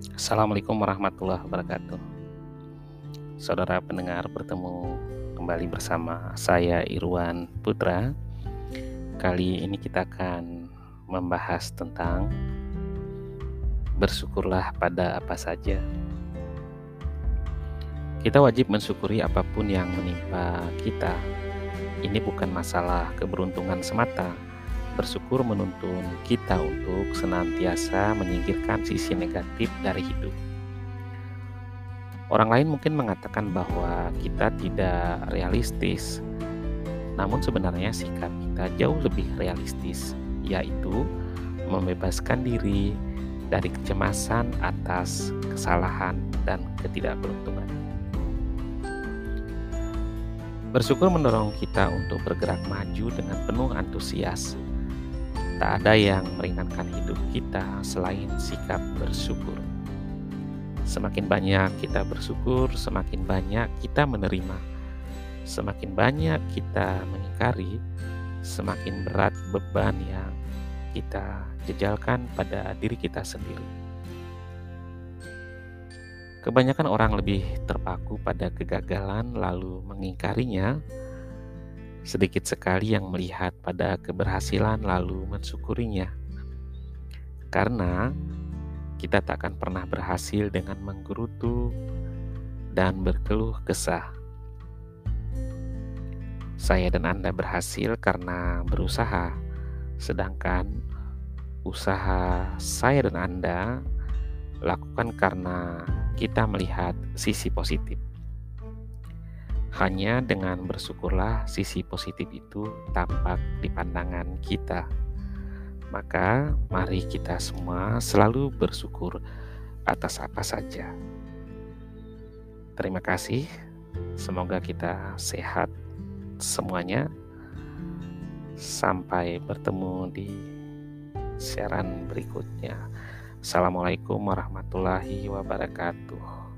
Assalamualaikum warahmatullahi wabarakatuh. Saudara pendengar bertemu kembali bersama saya Irwan Putra. Kali ini kita akan membahas tentang bersyukurlah pada apa saja. Kita wajib mensyukuri apa pun yang menimpa kita. Ini bukan masalah keberuntungan semata, bersyukur menuntun kita untuk senantiasa menyingkirkan sisi negatif dari hidup. Orang lain mungkin mengatakan bahwa kita tidak realistis, namun sebenarnya sikap kita jauh lebih realistis, yaitu membebaskan diri dari kecemasan atas kesalahan dan ketidakberuntungan. Bersyukur mendorong kita untuk bergerak maju dengan penuh antusias Tak ada yang meringankan hidup kita selain sikap bersyukur. Semakin banyak kita bersyukur, semakin banyak kita menerima. Semakin banyak kita mengingkari, semakin berat beban yang kita jejalkan pada diri kita sendiri. Kebanyakan orang lebih terpaku pada kegagalan lalu mengingkarinya Sedikit sekali yang melihat pada keberhasilan lalu mensyukurinya. Karena kita tak akan pernah berhasil dengan menggerutu dan berkeluh kesah. Saya dan Anda berhasil karena berusaha, sedangkan usaha saya dan Anda lakukan karena kita melihat sisi positif. Hanya dengan bersyukurlah sisi positif itu tampak di pandangan kita. Maka mari kita semua selalu bersyukur atas apa saja. Terima kasih. Semoga kita sehat semuanya. Sampai bertemu di siaran berikutnya. Assalamualaikum warahmatullahi wabarakatuh.